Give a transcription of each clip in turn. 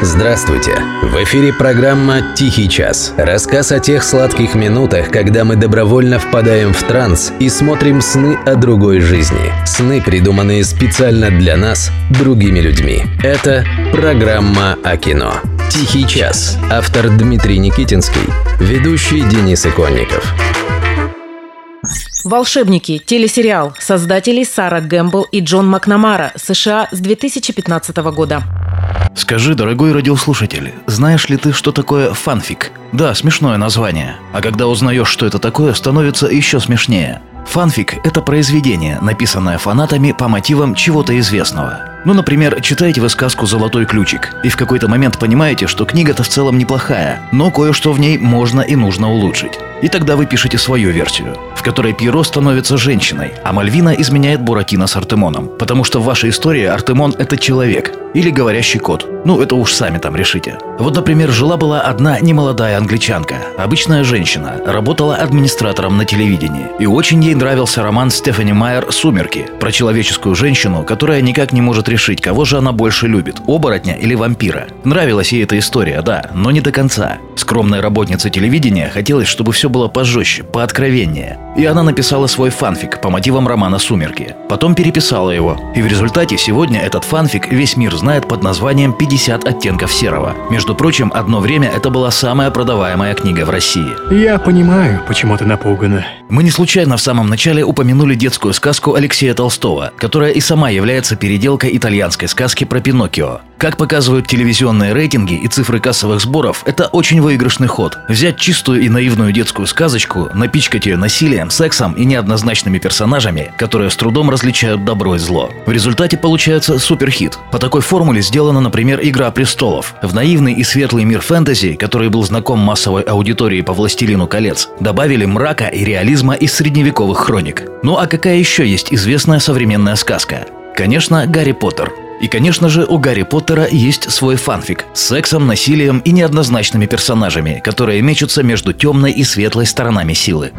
Здравствуйте! В эфире программа «Тихий час». Рассказ о тех сладких минутах, когда мы добровольно впадаем в транс и смотрим сны о другой жизни. Сны, придуманные специально для нас, другими людьми. Это программа о кино. «Тихий час». Автор Дмитрий Никитинский. Ведущий Денис Иконников. «Волшебники» – телесериал. Создатели Сара Гэмбл и Джон Макнамара. США с 2015 года. Скажи, дорогой радиослушатель, знаешь ли ты, что такое фанфик? Да, смешное название. А когда узнаешь, что это такое, становится еще смешнее. Фанфик – это произведение, написанное фанатами по мотивам чего-то известного. Ну, например, читаете вы сказку «Золотой ключик» и в какой-то момент понимаете, что книга-то в целом неплохая, но кое-что в ней можно и нужно улучшить. И тогда вы пишете свою версию, в которой Пьеро становится женщиной, а Мальвина изменяет Буратино с Артемоном. Потому что в вашей истории Артемон – это человек или говорящий кот. Ну, это уж сами там решите. Вот, например, жила-была одна немолодая англичанка, обычная женщина, работала администратором на телевидении. И очень ей нравился роман Стефани Майер «Сумерки» про человеческую женщину, которая никак не может решить, кого же она больше любит – оборотня или вампира. Нравилась ей эта история, да, но не до конца. Скромная работница телевидения хотелось, чтобы все было пожестче, пооткровеннее. И она написала свой фанфик по мотивам романа «Сумерки». Потом переписала его. И в результате сегодня этот фанфик весь мир знает под названием «50 оттенков серого». Между прочим, одно время это была самая продаваемая книга в России. Я понимаю, почему ты напугана. Мы не случайно в самом начале упомянули детскую сказку Алексея Толстого, которая и сама является переделкой итальянской сказки про Пиноккио. Как показывают телевизионные рейтинги и цифры кассовых сборов, это очень выигрышный ход. Взять чистую и наивную детскую сказочку, напичкать ее насилием, сексом и неоднозначными персонажами, которые с трудом различают добро и зло. В результате получается суперхит. По такой формуле сделана, например, «Игра престолов». В наивный и светлый мир фэнтези, который был знаком массовой аудитории по «Властелину колец», добавили мрака и реализма из средневековых хроник. Ну а какая еще есть известная современная сказка? Конечно, Гарри Поттер. И, конечно же, у Гарри Поттера есть свой фанфик с сексом, насилием и неоднозначными персонажами, которые мечутся между темной и светлой сторонами силы.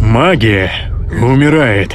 Магия умирает.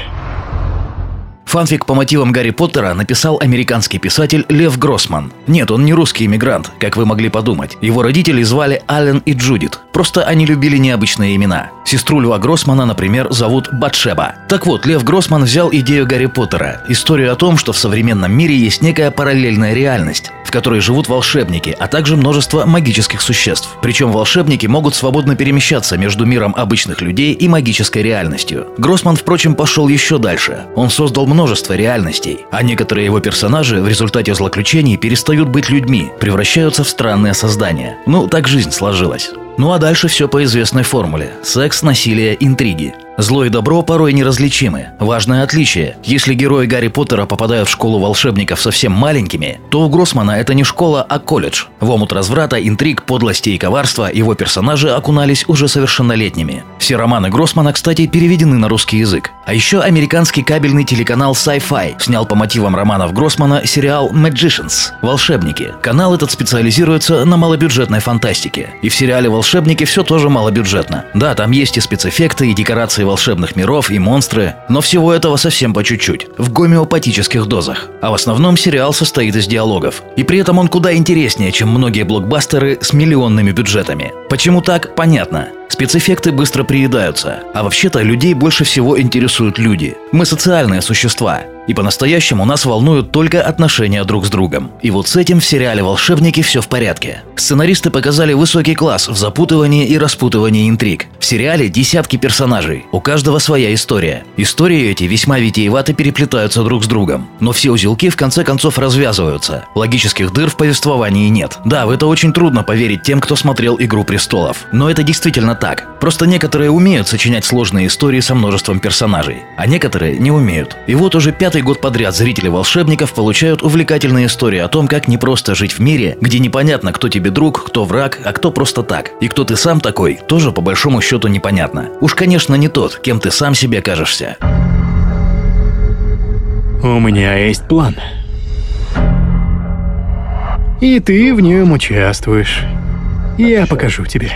Фанфик по мотивам Гарри Поттера написал американский писатель Лев Гроссман. Нет, он не русский иммигрант, как вы могли подумать. Его родители звали Аллен и Джудит. Просто они любили необычные имена. Сестру Льва Гроссмана, например, зовут Батшеба. Так вот, Лев Гроссман взял идею Гарри Поттера, историю о том, что в современном мире есть некая параллельная реальность, в которой живут волшебники, а также множество магических существ. Причем волшебники могут свободно перемещаться между миром обычных людей и магической реальностью. Гроссман, впрочем, пошел еще дальше. Он создал множество реальностей, а некоторые его персонажи в результате злоключений перестают быть людьми, превращаются в странные создания. Ну, так жизнь сложилась. Ну а дальше все по известной формуле. Секс, насилие, интриги. Зло и добро порой неразличимы. Важное отличие. Если герои Гарри Поттера попадают в школу волшебников совсем маленькими, то у Гроссмана это не школа, а колледж. В омут разврата, интриг, подлости и коварства его персонажи окунались уже совершеннолетними. Все романы Гроссмана, кстати, переведены на русский язык. А еще американский кабельный телеканал Sci-Fi снял по мотивам романов Гроссмана сериал Magicians – «Волшебники». Канал этот специализируется на малобюджетной фантастике. И в сериале «Волшебники» все тоже малобюджетно. Да, там есть и спецэффекты, и декорации волшебных миров, и монстры, но всего этого совсем по чуть-чуть, в гомеопатических дозах. А в основном сериал состоит из диалогов. И при этом он куда интереснее, чем многие блокбастеры с миллионными бюджетами. Почему так, понятно. Спецэффекты быстро приедаются, а вообще-то людей больше всего интересуют люди. Мы социальные существа, и по-настоящему нас волнуют только отношения друг с другом. И вот с этим в сериале «Волшебники» все в порядке. Сценаристы показали высокий класс в запутывании и распутывании интриг. В сериале десятки персонажей, у каждого своя история. Истории эти весьма витиевато переплетаются друг с другом. Но все узелки в конце концов развязываются. Логических дыр в повествовании нет. Да, в это очень трудно поверить тем, кто смотрел «Игру престолов». Но это действительно так. Просто некоторые умеют сочинять сложные истории со множеством персонажей, а некоторые не умеют. И вот уже пятый год подряд зрители волшебников получают увлекательные истории о том, как не просто жить в мире, где непонятно, кто тебе друг, кто враг, а кто просто так. И кто ты сам такой, тоже по большому счету непонятно. Уж, конечно, не тот, кем ты сам себе кажешься. У меня есть план. И ты в нем участвуешь. Я покажу тебе.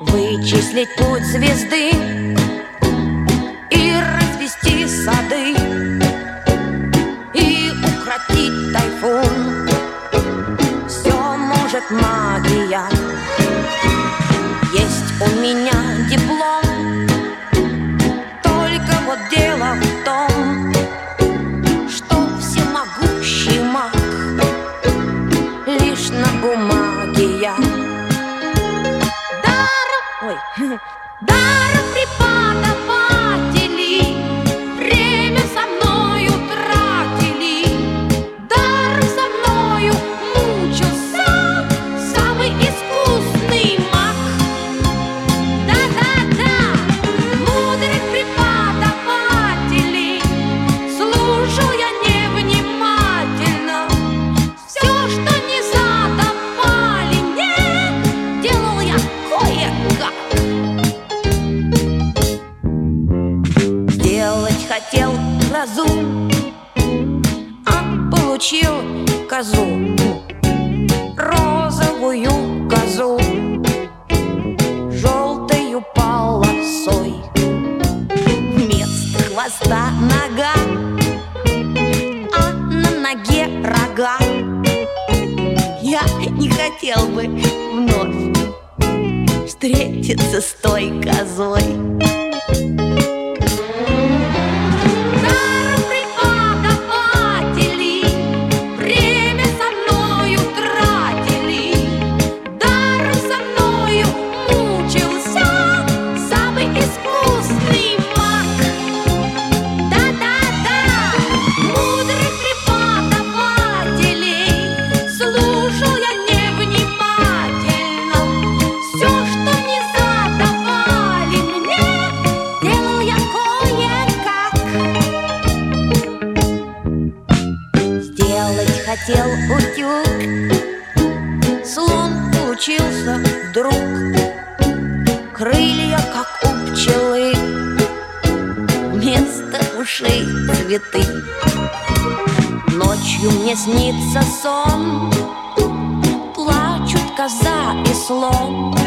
Вычислить путь звезды козу, розовую козу, желтою полосой. Вместо хвоста нога, а на ноге рога. Я не хотел бы вновь встретиться с той козой. вдруг Крылья, как у пчелы Вместо ушей цветы. Ночью мне снится сон Плачут коза и слон.